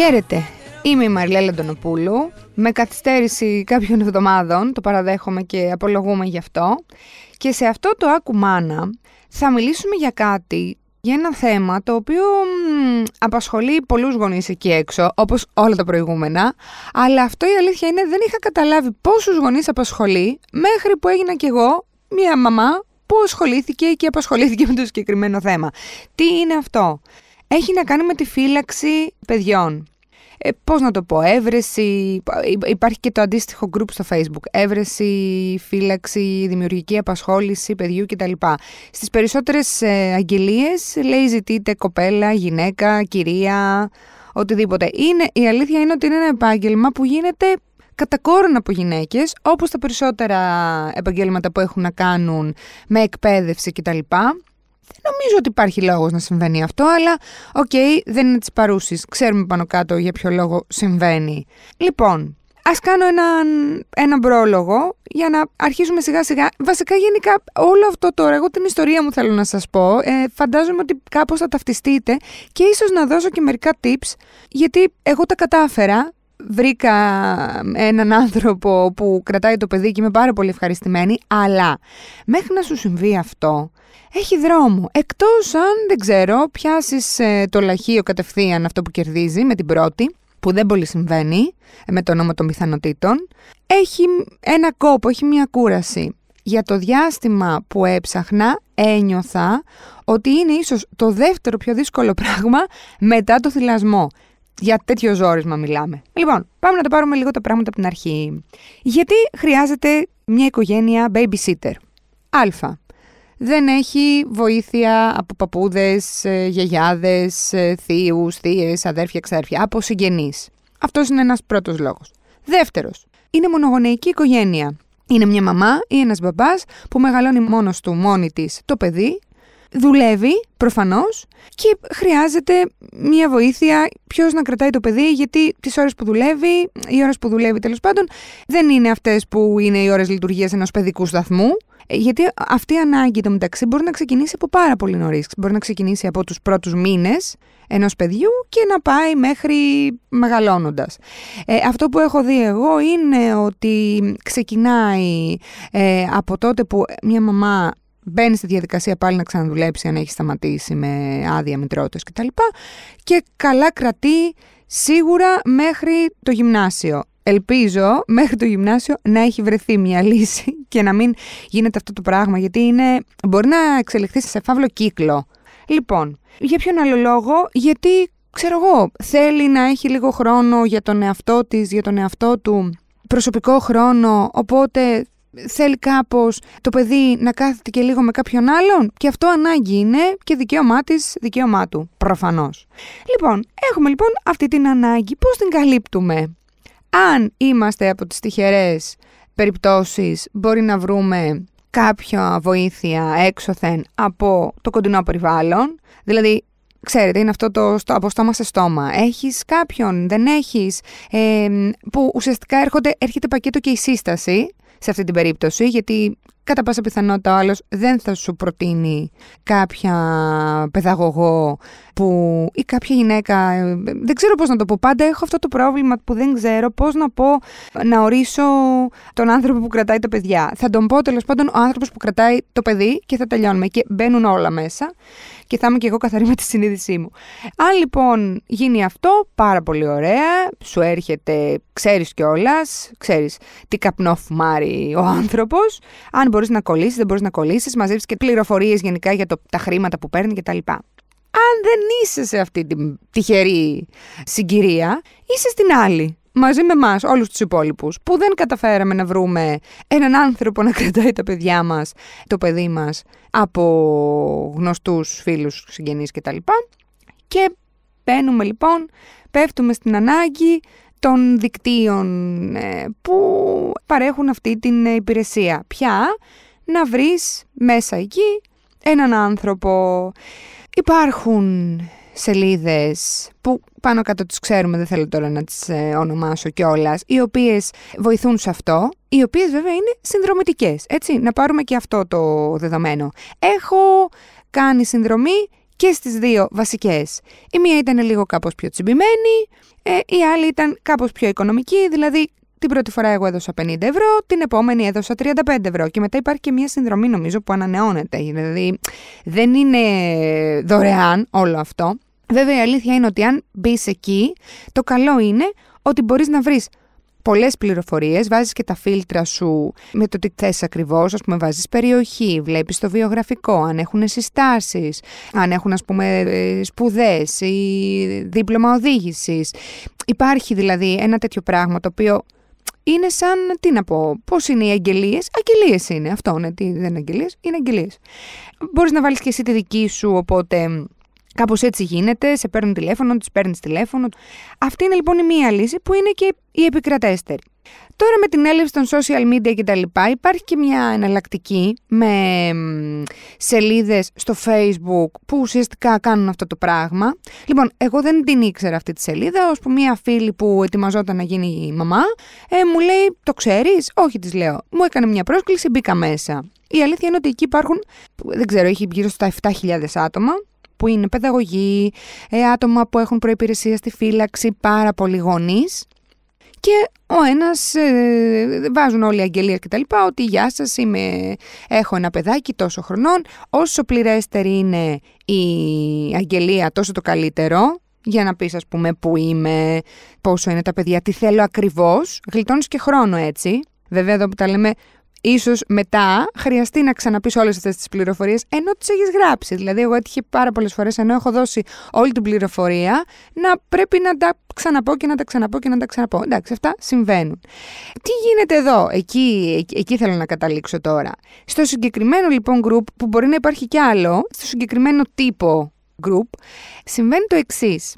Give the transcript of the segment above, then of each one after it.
Χαίρετε, είμαι η Μαριλέλα Ντονοπούλου. Με καθυστέρηση κάποιων εβδομάδων, το παραδέχομαι και απολογούμε γι' αυτό. Και σε αυτό το Ακουμάνα θα μιλήσουμε για κάτι, για ένα θέμα το οποίο απασχολεί πολλούς γονείς εκεί έξω, όπως όλα τα προηγούμενα, αλλά αυτό η αλήθεια είναι δεν είχα καταλάβει πόσους γονείς απασχολεί μέχρι που έγινα κι εγώ μια μαμά που ασχολήθηκε και απασχολήθηκε με το συγκεκριμένο θέμα. Τι είναι αυτό; Έχει να κάνει με τη φύλαξη παιδιών. Ε, πώς να το πω, έβρεση, υπάρχει και το αντίστοιχο group στο facebook, έβρεση, φύλαξη, δημιουργική απασχόληση παιδιού κτλ. Στις περισσότερες ε, αγγελίες λέει ζητείτε κοπέλα, γυναίκα, κυρία, οτιδήποτε. Είναι, η αλήθεια είναι ότι είναι ένα επάγγελμα που γίνεται κατακόρων από γυναίκες, όπως τα περισσότερα επαγγέλματα που έχουν να κάνουν με εκπαίδευση κτλ. Δεν νομίζω ότι υπάρχει λόγος να συμβαίνει αυτό, αλλά οκ, δεν είναι της παρούσης. Ξέρουμε πάνω κάτω για ποιο λόγο συμβαίνει. Λοιπόν, ας κάνω έναν, έναν πρόλογο για να αρχίσουμε σιγά σιγά. Βασικά γενικά όλο αυτό τώρα, εγώ την ιστορία μου θέλω να σας πω. Ε, φαντάζομαι ότι κάπως θα ταυτιστείτε και ίσως να δώσω και μερικά tips, γιατί εγώ τα κατάφερα βρήκα έναν άνθρωπο που κρατάει το παιδί και είμαι πάρα πολύ ευχαριστημένη, αλλά μέχρι να σου συμβεί αυτό, έχει δρόμο. Εκτός αν, δεν ξέρω, πιάσεις ε, το λαχείο κατευθείαν αυτό που κερδίζει με την πρώτη, που δεν πολύ συμβαίνει ε, με το νόμο των πιθανότητων, έχει ένα κόπο, έχει μια κούραση. Για το διάστημα που έψαχνα ένιωθα ότι είναι ίσως το δεύτερο πιο δύσκολο πράγμα μετά το θυλασμό. Για τέτοιο ζόρισμα μιλάμε. Λοιπόν, πάμε να τα πάρουμε λίγο τα πράγματα από την αρχή. Γιατί χρειάζεται μια οικογένεια babysitter; Α. Δεν έχει βοήθεια από παππούδες, ε, γιαγιάδες, ε, θείους, θείες, αδέρφια, ξαδέρφια, από συγγενείς. Αυτός είναι ένας πρώτος λόγος. Δεύτερος, είναι μονογονεϊκή οικογένεια. Είναι μια μαμά ή ένας μπαμπάς που μεγαλώνει μόνος του, μόνη της το παιδί δουλεύει προφανώς και χρειάζεται μια βοήθεια ποιος να κρατάει το παιδί γιατί τις ώρες που δουλεύει, οι ώρες που δουλεύει τέλος πάντων δεν είναι αυτές που είναι οι ώρες λειτουργίας ενός παιδικού σταθμού γιατί αυτή η ανάγκη το μεταξύ μπορεί να ξεκινήσει από πάρα πολύ νωρίς. Μπορεί να ξεκινήσει από τους πρώτους μήνες ενός παιδιού και να πάει μέχρι μεγαλώνοντας. Ε, αυτό που έχω δει εγώ είναι ότι ξεκινάει ε, από τότε που μια μαμά μπαίνει στη διαδικασία πάλι να ξαναδουλέψει αν έχει σταματήσει με άδεια μητρότητας κτλ. Και, και καλά κρατεί σίγουρα μέχρι το γυμνάσιο. Ελπίζω μέχρι το γυμνάσιο να έχει βρεθεί μια λύση και να μην γίνεται αυτό το πράγμα, γιατί είναι, μπορεί να εξελιχθεί σε φαύλο κύκλο. Λοιπόν, για ποιον άλλο λόγο, γιατί ξέρω εγώ, θέλει να έχει λίγο χρόνο για τον εαυτό της, για τον εαυτό του, προσωπικό χρόνο, οπότε θέλει κάπως το παιδί να κάθεται και λίγο με κάποιον άλλον και αυτό ανάγκη είναι και δικαίωμά της, δικαίωμά του, προφανώς. Λοιπόν, έχουμε λοιπόν αυτή την ανάγκη, πώς την καλύπτουμε; Αν είμαστε από τις τυχερές περιπτώσεις, μπορεί να βρούμε κάποια βοήθεια έξωθεν από το κοντινό περιβάλλον, δηλαδή Ξέρετε, είναι αυτό το από στόμα σε στόμα. Έχεις κάποιον, δεν έχεις, που ουσιαστικά έρχονται, έρχεται πακέτο και η σύσταση σε αυτή την περίπτωση, γιατί κατά πάσα πιθανότητα ο άλλος δεν θα σου προτείνει κάποια παιδαγωγό που, ή κάποια γυναίκα, δεν ξέρω πώς να το πω, πάντα έχω αυτό το πρόβλημα που δεν ξέρω πώς να πω, να ορίσω τον άνθρωπο που κρατάει τα παιδιά. Θα τον πω τέλος πάντων ο άνθρωπος που κρατάει το παιδί και θα τελειώνουμε. Και μπαίνουν όλα μέσα και θα είμαι και εγώ καθαρή με τη συνείδησή μου. Αν λοιπόν γίνει αυτό, πάρα πολύ ωραία, σου έρχεται, ξέρεις κιόλας, ξέρεις τι καπνό φουμάρει ο άνθρωπος, αν μπορείς να κολλήσεις, δεν μπορείς να κολλήσεις, μαζεύεις και πληροφορίες γενικά για το, τα χρήματα που παίρνει κτλ. Αν δεν είσαι σε αυτή την τυχερή συγκυρία, είσαι στην άλλη μαζί με εμάς, όλους τους υπόλοιπους, που δεν καταφέραμε να βρούμε έναν άνθρωπο να κρατάει τα παιδιά μας, το παιδί μας, από γνωστούς φίλους, συγγενείς κτλ. Και μπαίνουμε λοιπόν, πέφτουμε στην ανάγκη των δικτύων ε, που παρέχουν αυτή την υπηρεσία. Πια να βρεις μέσα εκεί έναν άνθρωπο. Υπάρχουν σελίδες που πάνω κάτω τις ξέρουμε, δεν θέλω τώρα να τις ε, ονομάσω κιόλας, οι οποίες βοηθούν σε αυτό, οι οποίες βέβαια είναι συνδρομητικές, έτσι, να πάρουμε και αυτό το δεδομένο. Έχω κάνει συνδρομή και στις δύο βασικές. Η μία ήταν λίγο κάπως πιο τσιμπημένη, ε, η άλλη ήταν κάπως πιο οικονομική, δηλαδή την πρώτη φορά εγώ έδωσα 50 ευρώ, την επόμενη έδωσα 35 ευρώ. Και μετά υπάρχει και μια συνδρομή νομίζω που ανανεώνεται. Δηλαδή δεν είναι δωρεάν όλο αυτό. Βέβαια η αλήθεια είναι ότι αν μπεις εκεί, το καλό είναι ότι μπορείς να βρεις πολλές πληροφορίες, βάζεις και τα φίλτρα σου με το τι θες ακριβώς, ας πούμε βάζεις περιοχή, βλέπεις το βιογραφικό, αν έχουν συστάσεις, αν έχουν ας πούμε σπουδές ή δίπλωμα οδήγησης. Υπάρχει δηλαδή ένα τέτοιο πράγμα το οποίο είναι σαν, τι να πω, πώς είναι οι αγγελίες; Αγγελίες είναι. Αυτό ναι, τι δεν είναι αγγελίες, είναι αγγελίες. Μπορείς να βάλεις και εσύ τη δική σου, οπότε Κάπως έτσι γίνεται, σε παίρνουν τηλέφωνο, τους παίρνεις τηλέφωνο. Αυτή είναι λοιπόν η μία λύση που είναι και η επικρατέστερη. Τώρα με την έλλειψη των social media και τα λοιπά υπάρχει και μια εναλλακτική με σελίδες στο facebook που ουσιαστικά κάνουν αυτό το πράγμα. Λοιπόν, εγώ δεν την ήξερα αυτή τη σελίδα, ώσπου μια φίλη που ετοιμαζόταν να γίνει μαμά ε, μου λέει το ξέρεις, όχι της λέω. Μου έκανε μια πρόσκληση, μπήκα μέσα. Η αλήθεια είναι ότι εκεί υπάρχουν, δεν ξέρω, έχει γύρω στα 7.000 άτομα που είναι παιδαγωγοί, ε, άτομα που έχουν προϋπηρεσία στη φύλαξη, πάρα πολλοί γονείς. Και ο ένας, ε, βάζουν όλοι οι αγγελίες και τα λοιπά, ότι γεια σας, είμαι, έχω ένα παιδάκι τόσο χρονών, όσο πληρέστερη είναι η αγγελία τόσο το καλύτερο, για να πεις ας πούμε που είμαι, πόσο είναι τα παιδιά, τι θέλω ακριβώς, γλιτώνεις και χρόνο έτσι. Βέβαια εδώ που τα λέμε ίσως μετά χρειαστεί να ξαναπείς όλες αυτές τις πληροφορίες ενώ τις έχεις γράψει. Δηλαδή, εγώ έτυχε πάρα πολλές φορές ενώ έχω δώσει όλη την πληροφορία να πρέπει να τα ξαναπώ και να τα ξαναπώ και να τα ξαναπώ. Εντάξει, αυτά συμβαίνουν. Τι γίνεται εδώ, εκεί, εκεί, εκεί θέλω να καταλήξω τώρα. Στο συγκεκριμένο λοιπόν group, που μπορεί να υπάρχει κι άλλο, στο συγκεκριμένο τύπο group, συμβαίνει το εξής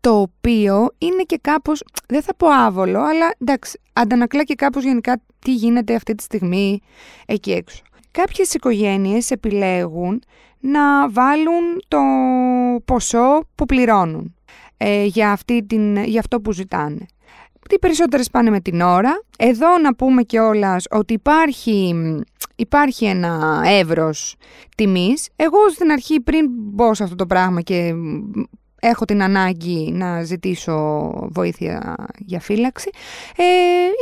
το οποίο είναι και κάπως, δεν θα πω άβολο, αλλά εντάξει, αντανακλά και κάπως γενικά τι γίνεται αυτή τη στιγμή εκεί έξω. Κάποιες οικογένειες επιλέγουν να βάλουν το ποσό που πληρώνουν ε, για, αυτή την, για αυτό που ζητάνε. Τι περισσότερες πάνε με την ώρα. Εδώ να πούμε κιόλας ότι υπάρχει, υπάρχει ένα εύρος τιμής. Εγώ στην αρχή πριν μπω σε αυτό το πράγμα και έχω την ανάγκη να ζητήσω βοήθεια για φύλαξη. Ε,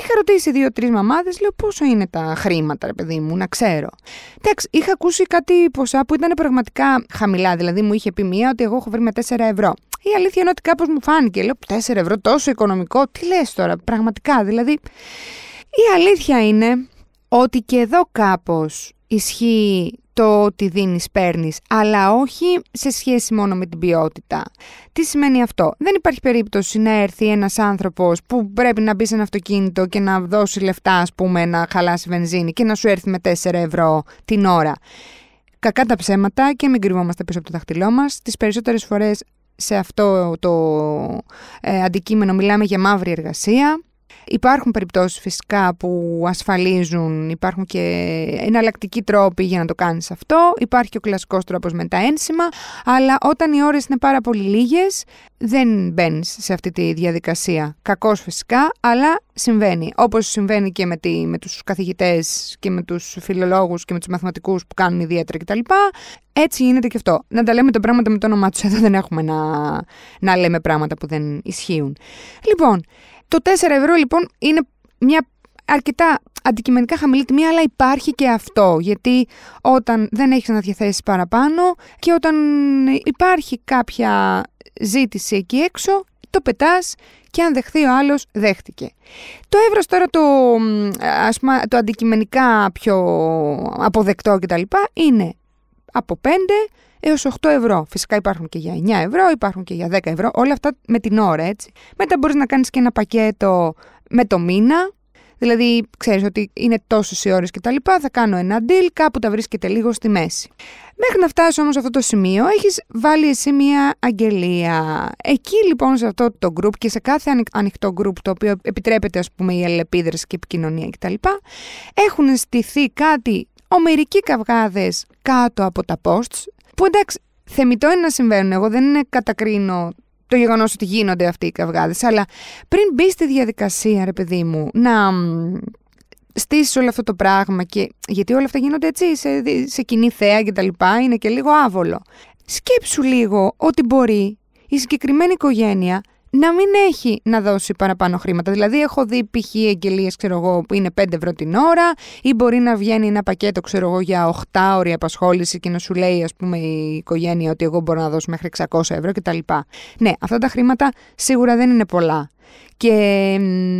είχα ρωτήσει δύο-τρεις μαμάδες, λέω πόσο είναι τα χρήματα, ρε παιδί μου, να ξέρω. Εντάξει, είχα ακούσει κάτι ποσά που ήταν πραγματικά χαμηλά. Δηλαδή, μου είχε πει μία ότι εγώ έχω βρει με 4 ευρώ. Η αλήθεια είναι ότι κάπως μου φάνηκε. Λέω 4 ευρώ, τόσο οικονομικό. Τι λες τώρα, πραγματικά. Δηλαδή, η αλήθεια είναι ότι και εδώ κάπως ισχύει το ότι δίνεις παίρνεις, αλλά όχι σε σχέση μόνο με την ποιότητα. Τι σημαίνει αυτό; Δεν υπάρχει περίπτωση να έρθει ένας άνθρωπος που πρέπει να μπει σε ένα αυτοκίνητο και να δώσει λεφτά, ας πούμε, να χαλάσει βενζίνη και να σου έρθει με 4 ευρώ την ώρα. Κακά τα ψέματα και μην κρυβόμαστε πίσω από το δάχτυλό μας. Τις περισσότερες φορές σε αυτό το ε, αντικείμενο μιλάμε για μαύρη εργασία. Υπάρχουν περιπτώσεις φυσικά που ασφαλίζουν, υπάρχουν και εναλλακτικοί τρόποι για να το κάνεις αυτό, υπάρχει και ο κλασικός τρόπος με τα ένσημα, αλλά όταν οι ώρες είναι πάρα πολύ λίγες δεν μπαίνεις σε αυτή τη διαδικασία. Κακός φυσικά, αλλά συμβαίνει. Όπως συμβαίνει και με, τη, με τους καθηγητές και με τους φιλολόγους και με τους μαθηματικούς που κάνουν ιδιαίτερα κτλ. Έτσι γίνεται και αυτό. Να τα λέμε τα πράγματα με το όνομά τους. Εδώ δεν έχουμε να, να λέμε πράγματα που δεν ισχύουν. Λοιπόν, το 4 ευρώ λοιπόν είναι μια αρκετά αντικειμενικά χαμηλή τιμή, αλλά υπάρχει και αυτό. Γιατί όταν δεν έχεις να διαθέσεις παραπάνω και όταν υπάρχει κάποια ζήτηση εκεί έξω, το πετάς και αν δεχθεί ο άλλος, δέχτηκε. Το εύρος τώρα το, ας πούμε, το αντικειμενικά πιο αποδεκτό κτλ. είναι από 5 έως 8 ευρώ. Φυσικά υπάρχουν και για 9 ευρώ, υπάρχουν και για 10 ευρώ, όλα αυτά με την ώρα έτσι. Μετά μπορείς να κάνεις και ένα πακέτο με το μήνα, δηλαδή ξέρεις ότι είναι τόσες οι ώρες και τα λοιπά, θα κάνω ένα deal, κάπου τα βρίσκεται λίγο στη μέση. Μέχρι να φτάσει όμως σε αυτό το σημείο έχεις βάλει εσύ μια αγγελία. Εκεί λοιπόν σε αυτό το group και σε κάθε ανοιχτό group το οποίο επιτρέπεται ας πούμε η αλληλεπίδραση και η επικοινωνία κτλ. Έχουν στηθεί κάτι ομερικοί καυγάδες κάτω από τα posts που εντάξει, θεμητό είναι να συμβαίνουν. Εγώ δεν είναι κατακρίνω το γεγονός ότι γίνονται αυτοί οι καυγάδες. Αλλά πριν μπει στη διαδικασία, ρε παιδί μου, να στήσεις όλο αυτό το πράγμα και γιατί όλα αυτά γίνονται έτσι σε, σε κοινή θέα και τα λοιπά, είναι και λίγο άβολο. σκέψου λίγο ότι μπορεί η συγκεκριμένη οικογένεια να μην έχει να δώσει παραπάνω χρήματα. Δηλαδή, έχω δει π.χ. εγγελίες, ξέρω εγώ, που είναι 5 ευρώ την ώρα, ή μπορεί να βγαίνει ένα πακέτο, ξέρω εγώ, για 8 ώρια απασχόληση και να σου λέει, ας πούμε, η οικογένεια ότι εγώ μπορώ να δώσω μέχρι 600 ευρώ κτλ. Ναι, αυτά τα χρήματα σίγουρα δεν είναι πολλά. Και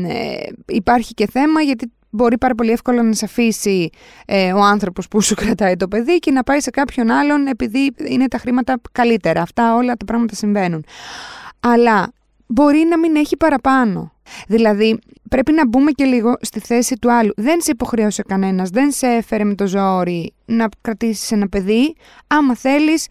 ε, υπάρχει και θέμα γιατί μπορεί πάρα πολύ εύκολα να σε αφήσει ε, ο άνθρωπος που σου κρατάει το παιδί και να πάει σε κάποιον άλλον επειδή είναι τα χρήματα καλύτερα. Αυτά όλα τα πράγματα συμβαίνουν. Αλλά μπορεί να μην έχει παραπάνω. Δηλαδή, πρέπει να μπούμε και λίγο στη θέση του άλλου. Δεν σε υποχρέωσε κανένας, δεν σε έφερε με το ζόρι να κρατήσεις ένα παιδί. Άμα θέλεις,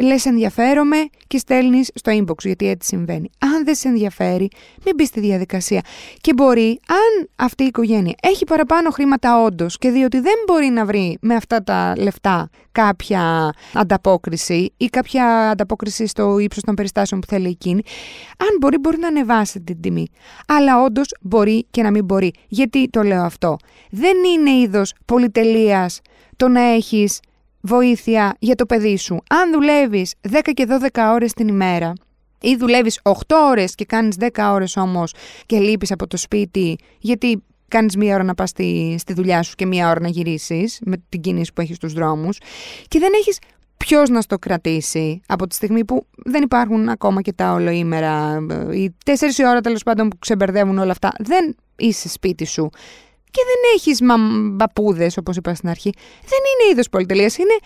λες ενδιαφέρομαι και στέλνεις στο inbox, γιατί έτσι συμβαίνει. Αν δεν σε ενδιαφέρει, μην μπεις στη διαδικασία. Και μπορεί, αν αυτή η οικογένεια έχει παραπάνω χρήματα όντως και διότι δεν μπορεί να βρει με αυτά τα λεφτά κάποια ανταπόκριση ή κάποια ανταπόκριση στο ύψος των περιστάσεων που θέλει εκείνη, αν μπορεί, μπορεί να ανεβάσει την τιμή. Αλλά όντως μπορεί και να μην μπορεί. Γιατί το λέω αυτό. Δεν είναι είδος πολυτελείας το να έχεις βοήθεια για το παιδί σου. Αν δουλεύεις 10 και 12 ώρες την ημέρα ή δουλεύεις 8 ώρες και κάνεις 10 ώρες όμως και λείπεις από το σπίτι γιατί κάνεις μία ώρα να πας στη, στη δουλειά σου και μία ώρα να γυρίσεις με την κίνηση που έχεις στους δρόμους και δεν έχεις ποιος να στο κρατήσει από τη στιγμή που δεν υπάρχουν ακόμα και τα ολοήμερα, οι τέσσερις ώρα τέλος πάντων που ξεμπερδεύουν όλα αυτά, δεν είσαι σπίτι σου και δεν έχεις μπαπούδε, όπως είπα στην αρχή. Δεν είναι είδος πολυτελείας, είναι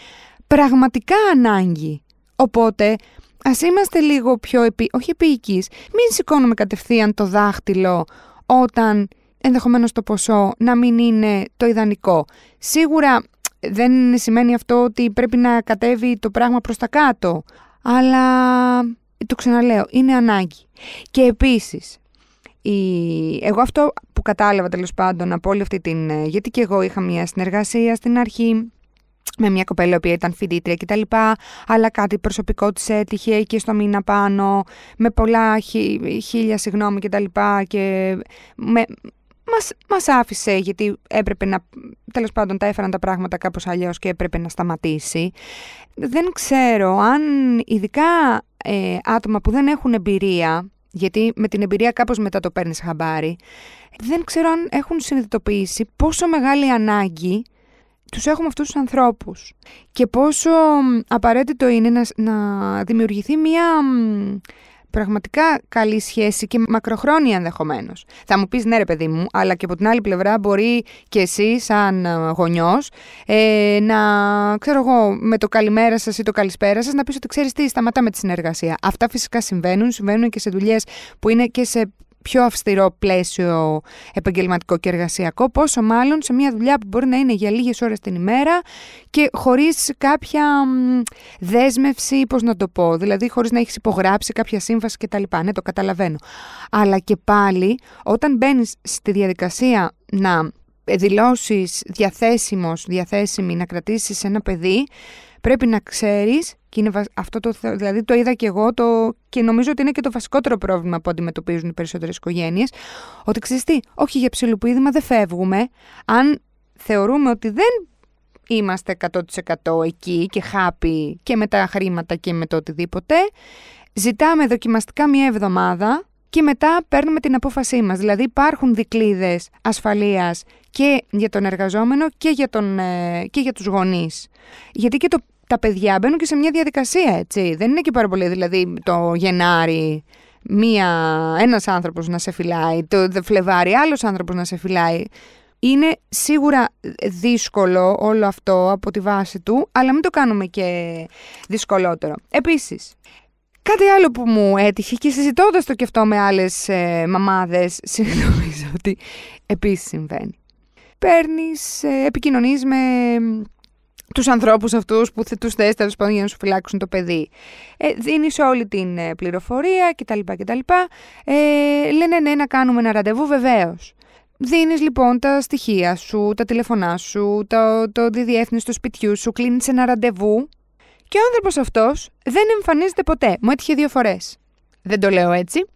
πραγματικά ανάγκη. Οπότε, ας είμαστε λίγο πιο επί... όχι επίοικοι, μην σηκώνουμε κατευθείαν το δάχτυλο όταν ενδεχομένως το ποσό να μην είναι το ιδανικό. Σίγουρα δεν σημαίνει αυτό ότι πρέπει να κατέβει το πράγμα προς τα κάτω, αλλά το ξαναλέω, είναι ανάγκη. Και επίσης, εγώ αυτό που κατάλαβα τέλος πάντων από όλη αυτή την. Ε, γιατί και εγώ είχα μια συνεργασία στην αρχή με μια κοπέλα που ήταν φοιτήτρια κτλ. Αλλά κάτι προσωπικό της έτυχε εκεί στο μήνα πάνω, με πολλά χίλια συγγνώμη κτλ. Και, και με, μας, μας άφησε γιατί έπρεπε να, τέλος πάντων τα έφεραν τα πράγματα κάπως αλλιώς και έπρεπε να σταματήσει. Δεν ξέρω αν ειδικά ε, άτομα που δεν έχουν εμπειρία γιατί με την εμπειρία κάπως μετά το παίρνεις χαμπάρι, δεν ξέρω αν έχουν συνειδητοποιήσει πόσο μεγάλη ανάγκη τους έχουμε αυτούς τους ανθρώπους και πόσο απαραίτητο είναι να, να δημιουργηθεί μια πραγματικά καλή σχέση και μακροχρόνια ενδεχομένως. Θα μου πεις ναι, ρε παιδί μου, αλλά και από την άλλη πλευρά μπορεί και εσύ, σαν ε, γονιός, ε, να ξέρω εγώ, με το καλημέρα σας ή το καλησπέρα σας, να πεις ότι ξέρεις τι, σταματάμε τη συνεργασία. Αυτά φυσικά συμβαίνουν, συμβαίνουν και σε δουλειές που είναι και σε πιο αυστηρό πλαίσιο επαγγελματικό και εργασιακό, πόσο μάλλον σε μια δουλειά που μπορεί να είναι για λίγες ώρες την ημέρα και χωρίς κάποια δέσμευση, πώς να το πω, δηλαδή χωρίς να έχεις υπογράψει κάποια σύμβαση κτλ. Ναι, το καταλαβαίνω. Αλλά και πάλι, όταν μπαίνεις στη διαδικασία να δηλώσεις διαθέσιμος, διαθέσιμη, να κρατήσεις ένα παιδί, πρέπει να ξέρεις και είναι αυτό το, δηλαδή το είδα και εγώ το, και νομίζω ότι είναι και το βασικότερο πρόβλημα που αντιμετωπίζουν οι περισσότερες οικογένειες, ότι ξέρεις τι, όχι για ψηλοπίδημα δεν φεύγουμε, αν θεωρούμε ότι δεν είμαστε 100% εκεί και χάπι και με τα χρήματα και με το οτιδήποτε, ζητάμε δοκιμαστικά μία εβδομάδα και μετά παίρνουμε την απόφασή μας. Δηλαδή υπάρχουν δικλείδες ασφαλείας και για τον εργαζόμενο και για, τον, ε, και για τους γονείς. Γιατί και το τα παιδιά μπαίνουν και σε μια διαδικασία, έτσι. Δεν είναι και πάρα πολύ, δηλαδή, το Γενάρη μία, ένας άνθρωπος να σε φυλάει, το Φλεβάρι άλλος άνθρωπος να σε φυλάει. Είναι σίγουρα δύσκολο όλο αυτό από τη βάση του, αλλά μην το κάνουμε και δυσκολότερο. Επίσης, κάτι άλλο που μου έτυχε και συζητώντας το και αυτό με άλλες ε, μαμάδες, συνειδητοποιήσω ότι επίσης συμβαίνει. Παίρνεις, ε, επικοινωνείς με τους ανθρώπους αυτούς που τους θες τέλος πάντων για να σου φυλάξουν το παιδί. Ε, δίνεις όλη την ε, πληροφορία κτλ. κτλ. Ε, λένε ναι να κάνουμε ένα ραντεβού βεβαίως. Δίνεις λοιπόν τα στοιχεία σου, τα τηλεφωνά σου, το, το διδιεύθυνση του σπιτιού σου, κλείνεις ένα ραντεβού και ο άνθρωπος αυτός δεν εμφανίζεται ποτέ. Μου έτυχε δύο φορές. Δεν το λέω έτσι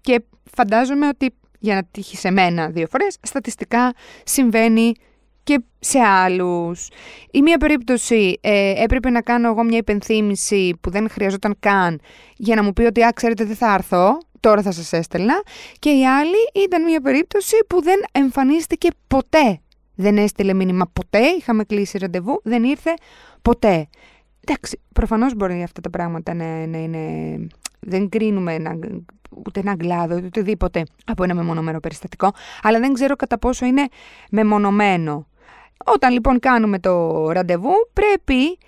και φαντάζομαι ότι για να τύχει σε μένα δύο φορές, στατιστικά συμβαίνει και σε άλλους. Η μία περίπτωση ε, έπρεπε να κάνω εγώ μια υπενθύμηση που δεν χρειαζόταν καν για να μου πει ότι «Α, ξέρετε, δεν θα έρθω, τώρα θα σας έστελνα». Και η άλλη ήταν μια περίπτωση που δεν εμφανίστηκε ποτέ. Δεν έστειλε μήνυμα ποτέ, είχαμε κλείσει ραντεβού, δεν ήρθε ποτέ. Εντάξει, προφανώς μπορεί αυτά τα πράγματα να, είναι... Δεν κρίνουμε να, ούτε ένα γκλάδο, ούτε οτιδήποτε από ένα μεμονωμένο περιστατικό, αλλά δεν ξέρω κατά πόσο είναι μεμονωμένο. Όταν λοιπόν κάνουμε το ραντεβού, πρέπει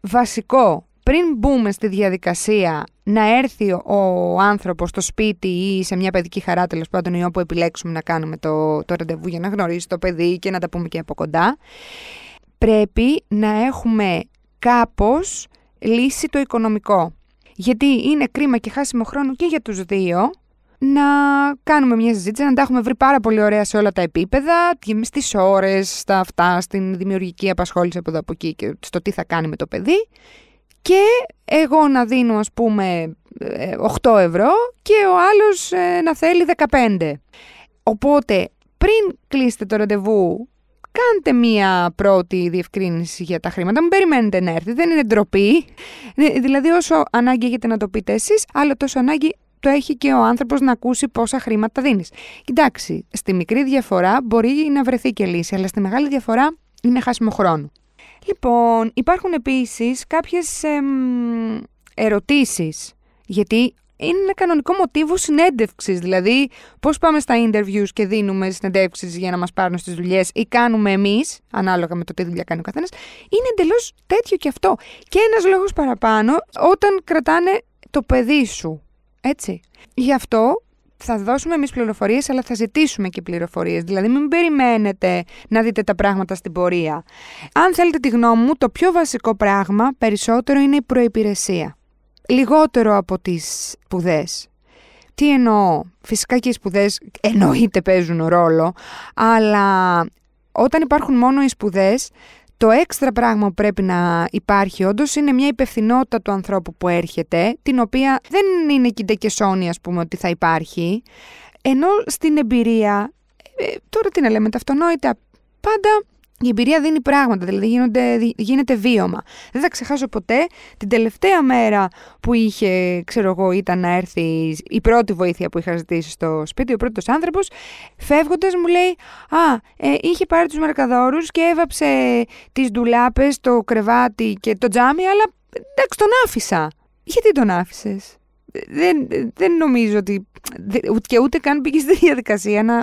βασικό πριν μπούμε στη διαδικασία να έρθει ο άνθρωπος στο σπίτι ή σε μια παιδική χαρά τέλος πάντων ή όπου επιλέξουμε να κάνουμε το, το ραντεβού για να γνωρίσει το παιδί και να τα πούμε και από κοντά, πρέπει να έχουμε κάπως λύσει το οικονομικό. Γιατί είναι κρίμα και χάσιμο χρόνο και για τους δύο να κάνουμε μια συζήτηση, να τα έχουμε βρει πάρα πολύ ωραία σε όλα τα επίπεδα, στις ώρες, στα αυτά, στην δημιουργική απασχόληση από εδώ από εκεί και στο τι θα κάνει με το παιδί. Και εγώ να δίνω ας πούμε 8 ε, ευρώ και ο άλλος ε, να θέλει 15. Οπότε πριν κλείσετε το ραντεβού κάντε μία πρώτη διευκρίνηση για τα χρήματα. Μην περιμένετε να έρθει. Δεν είναι ντροπή. Ε, δηλαδή, όσο ανάγκη έχετε να το πείτε εσείς, άλλο τόσο ανάγκη το έχει και ο άνθρωπος να ακούσει πόσα χρήματα δίνεις. Κοιτάξτε, στη μικρή διαφορά μπορεί να βρεθεί και λύση, αλλά στη μεγάλη διαφορά είναι χάσιμο χρόνο. Λοιπόν, υπάρχουν επίσης κάποιες εμ, ερωτήσεις, γιατί είναι ένα κανονικό μοτίβο συνέντευξης. Δηλαδή, πώς πάμε στα interviews και δίνουμε συνεντεύξεις για να μας πάρουν στις δουλειές ή κάνουμε εμείς, ανάλογα με το τι δουλειά κάνει ο καθένας. Είναι εντελώς τέτοιο και αυτό. Και ένας λόγος παραπάνω όταν κρατάνε το παιδί σου. Έτσι. Γι' αυτό θα δώσουμε εμείς πληροφορίες, αλλά θα ζητήσουμε και πληροφορίες. Δηλαδή, μην περιμένετε να δείτε τα πράγματα στην πορεία. Αν θέλετε τη γνώμη μου, το πιο βασικό πράγμα περισσότερο είναι η προπηρεσία λιγότερο από τις σπουδές. Τι εννοώ, φυσικά και οι σπουδές εννοείται παίζουν ρόλο, αλλά όταν υπάρχουν μόνο οι σπουδές, το έξτρα πράγμα που πρέπει να υπάρχει όντως είναι μια υπευθυνότητα του ανθρώπου που έρχεται, την οποία δεν είναι κιντε και σόνη, ας πούμε, ότι θα υπάρχει, ενώ στην εμπειρία, ε, τώρα τι να λέμε, τα αυτονόητα, πάντα η εμπειρία δίνει πράγματα, δηλαδή γίνονται, γίνεται βίωμα. Δεν θα ξεχάσω ποτέ την τελευταία μέρα που είχε, ξέρω εγώ, ήταν να έρθει η πρώτη βοήθεια που είχα ζητήσει στο σπίτι, ο πρώτος άνθρωπος, φεύγοντας μου λέει: Α, ε, είχε πάρει τους μερκαδόρους και έβαψε τις ντουλάπες, το κρεβάτι και το τζάμι, αλλά εντάξει, τον άφησα. Γιατί τον άφησες; Δεν, δεν νομίζω ότι και ούτε καν πήγε στη διαδικασία να,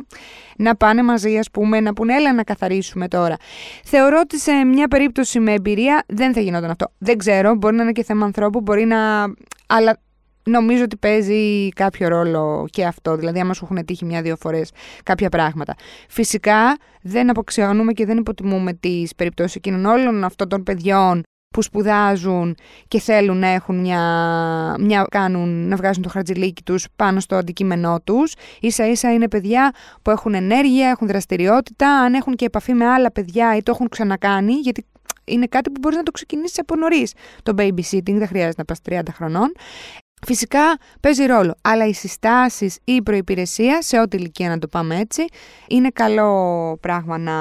να πάνε μαζί, ας πούμε, να πούνε έλα να καθαρίσουμε τώρα. Θεωρώ ότι σε μια περίπτωση με εμπειρία δεν θα γινόταν αυτό. Δεν ξέρω, μπορεί να είναι και θέμα ανθρώπου, μπορεί να. Αλλά νομίζω ότι παίζει κάποιο ρόλο και αυτό. Δηλαδή, άμα σου έχουν τύχει μια-δύο φορές κάποια πράγματα. Φυσικά, δεν αποξιώνουμε και δεν υποτιμούμε τις περιπτώσεις εκείνων όλων αυτών των παιδιών που σπουδάζουν και θέλουν να έχουν μια, μια κάνουν, να βγάζουν το χαρτζιλίκι τους πάνω στο αντικείμενό τους. Ίσα ίσα είναι παιδιά που έχουν ενέργεια, έχουν δραστηριότητα, αν έχουν και επαφή με άλλα παιδιά ή το έχουν ξανακάνει, γιατί είναι κάτι που μπορείς να το ξεκινήσεις από νωρίς. Το babysitting δεν χρειάζεται να πας 30 χρονών. Φυσικά παίζει ρόλο, αλλά οι συστάσεις ή η προϋπηρεσία, σε ό,τι ηλικία να το πάμε έτσι, είναι καλό πράγμα να,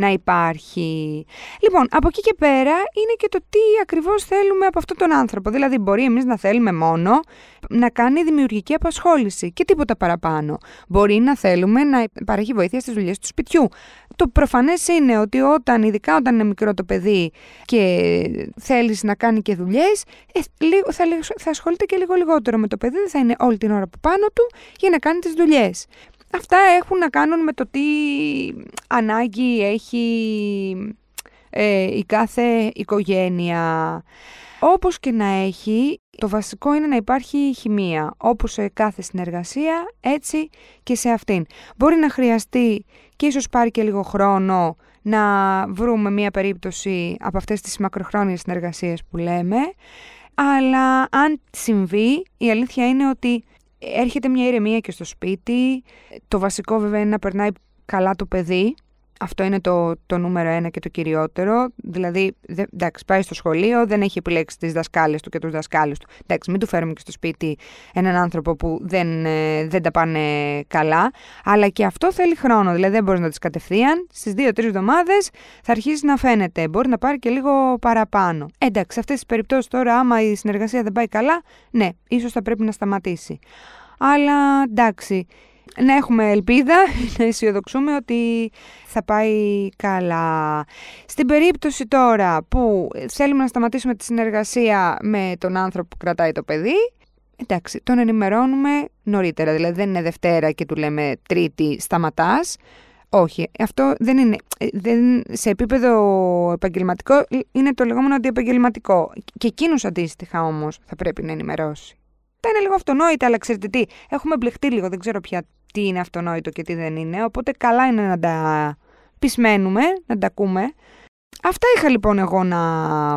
να υπάρχει. Λοιπόν, από εκεί και πέρα είναι και το τι ακριβώς θέλουμε από αυτόν τον άνθρωπο. Δηλαδή, μπορεί εμείς να θέλουμε μόνο να κάνει δημιουργική απασχόληση και τίποτα παραπάνω. Μπορεί να θέλουμε να παρέχει βοήθεια στις δουλειές του σπιτιού. Το προφανές είναι ότι όταν, ειδικά όταν είναι μικρό το παιδί και θέλεις να κάνει και δουλειές, ε, θα, θα ασχολείται και λίγο λιγότερο με το παιδί, δεν θα είναι όλη την ώρα από πάνω του για να κάνει τις δουλειές. Αυτά έχουν να κάνουν με το τι ανάγκη έχει ε, η κάθε οικογένεια. Όπως και να έχει, το βασικό είναι να υπάρχει χημεία, όπως σε κάθε συνεργασία, έτσι και σε αυτήν. Μπορεί να χρειαστεί και ίσως πάρει και λίγο χρόνο να βρούμε μία περίπτωση από αυτές τις μακροχρόνιες συνεργασίες που λέμε, αλλά αν συμβεί, η αλήθεια είναι ότι έρχεται μια ηρεμία και στο σπίτι. Το βασικό βέβαια είναι να περνάει καλά το παιδί. Αυτό είναι το, το νούμερο ένα και το κυριότερο. Δηλαδή, δε, εντάξει, πάει στο σχολείο, δεν έχει επιλέξει τις δασκάλες του και τους δασκάλους του. Εντάξει, μην του φέρουμε και στο σπίτι έναν άνθρωπο που δεν, ε, δεν τα πάνε καλά. Αλλά και αυτό θέλει χρόνο. Δηλαδή, δεν μπορείς να τις κατευθείαν. Στις δύο-τρεις εβδομάδες θα αρχίσει να φαίνεται. Μπορεί να πάρει και λίγο παραπάνω. Εντάξει, σε αυτές τις περιπτώσεις τώρα, άμα η συνεργασία δεν πάει καλά, ναι, ίσως θα πρέπει να σταματήσει. Αλλά εντάξει, να έχουμε ελπίδα, να αισιοδοξούμε ότι θα πάει καλά. Στην περίπτωση τώρα που θέλουμε να σταματήσουμε τη συνεργασία με τον άνθρωπο που κρατάει το παιδί, εντάξει, τον ενημερώνουμε νωρίτερα. Δηλαδή δεν είναι Δευτέρα και του λέμε Τρίτη σταματάς. Όχι, αυτό δεν είναι. Δεν, σε επίπεδο επαγγελματικό είναι το λεγόμενο αντιεπαγγελματικό. Και εκείνου αντίστοιχα όμως θα πρέπει να ενημερώσει. Τα είναι λίγο αυτονόητα, αλλά ξέρετε τι, έχουμε μπλεχτεί λίγο, δεν ξέρω πια τι είναι αυτονόητο και τι δεν είναι, οπότε καλά είναι να τα πισμένουμε, να τα ακούμε. Αυτά είχα λοιπόν εγώ να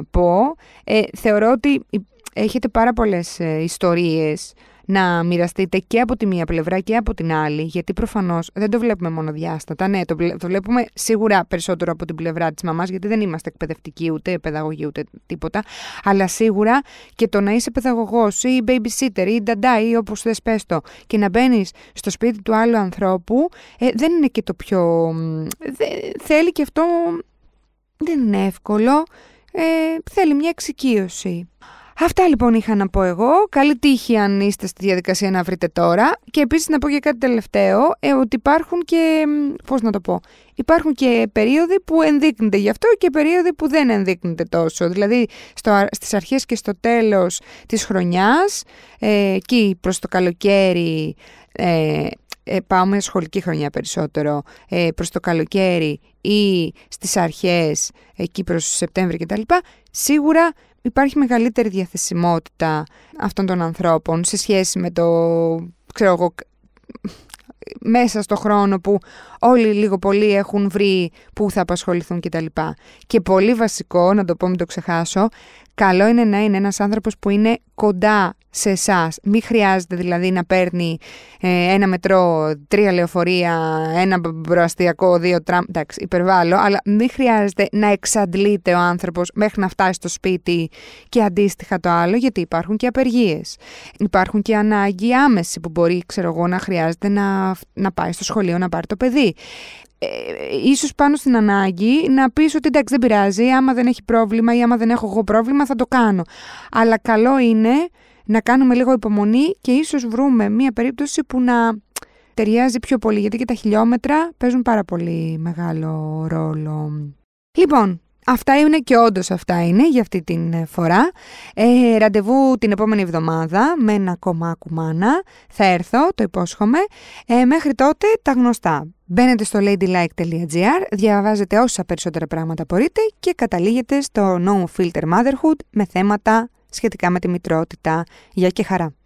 πω. Ε, θεωρώ ότι έχετε πάρα πολλές ε, ιστορίες να μοιραστείτε και από τη μία πλευρά και από την άλλη, γιατί προφανώς δεν το βλέπουμε μόνο διάστατα. Ναι, το, το βλέπουμε σίγουρα περισσότερο από την πλευρά της μαμάς, γιατί δεν είμαστε εκπαιδευτικοί ούτε παιδαγωγοί ούτε τίποτα. Αλλά σίγουρα και το να είσαι παιδαγωγός ή babysitter ή νταντά ή όπως θες πες το, και να μπαίνεις στο σπίτι του άλλου ανθρώπου, ε, δεν είναι και το πιο. θέλει και αυτό. Δεν είναι εύκολο. Ε, θέλει μια εξοικείωση. Αυτά λοιπόν είχα να πω εγώ. Καλή τύχη αν είστε στη διαδικασία να βρείτε τώρα. Και επίσης να πω και κάτι τελευταίο, ε, ότι υπάρχουν και, πώς να το πω, υπάρχουν και περίοδοι που ενδείκνεται γι' αυτό και περίοδοι που δεν ενδείκνεται τόσο. Δηλαδή στο, στις αρχές και στο τέλος της χρονιάς, ε, εκεί προς το καλοκαίρι, ε, ε, πάμε σχολική χρονιά περισσότερο, ε, προς το καλοκαίρι ή στις αρχές, εκεί προς Σεπτέμβρη κτλ. Σίγουρα υπάρχει μεγαλύτερη διαθεσιμότητα αυτών των ανθρώπων σε σχέση με το, ξέρω εγώ, μέσα στο χρόνο που όλοι λίγο πολύ έχουν βρει που θα απασχοληθούν κτλ. Και, και πολύ βασικό, να το πω μην το ξεχάσω, καλό είναι να είναι ένας άνθρωπος που είναι κοντά σε εσάς. Μην χρειάζεται δηλαδή να παίρνει ε, ένα μετρό, τρία λεωφορεία, ένα προαστιακό, δύο τραμ. Εντάξει, υπερβάλλω, αλλά μην χρειάζεται να εξαντλείται ο άνθρωπος μέχρι να φτάσει στο σπίτι και αντίστοιχα το άλλο, γιατί υπάρχουν και απεργίες. Υπάρχουν και ανάγκη άμεση που μπορεί, ξέρω εγώ, να χρειάζεται να, να πάει στο σχολείο να πάρει το παιδί. Ε, ίσως πάνω στην ανάγκη να πεις ότι εντάξει δεν πειράζει, άμα δεν έχει πρόβλημα ή άμα δεν έχω εγώ πρόβλημα θα το κάνω. Αλλά καλό είναι να κάνουμε λίγο υπομονή και ίσως βρούμε μία περίπτωση που να ταιριάζει πιο πολύ, γιατί και τα χιλιόμετρα παίζουν πάρα πολύ μεγάλο ρόλο. Λοιπόν, Αυτά είναι και όντως αυτά είναι για αυτή την φορά. Ε, ραντεβού την επόμενη εβδομάδα με ένα ακόμα ακουμάνα. Θα έρθω, το υπόσχομαι. Ε, μέχρι τότε τα γνωστά. Μπαίνετε στο ladylike.gr, διαβάζετε όσα περισσότερα πράγματα μπορείτε και καταλήγετε στο No Filter Motherhood με θέματα σχετικά με τη μητρότητα. Γεια και χαρά!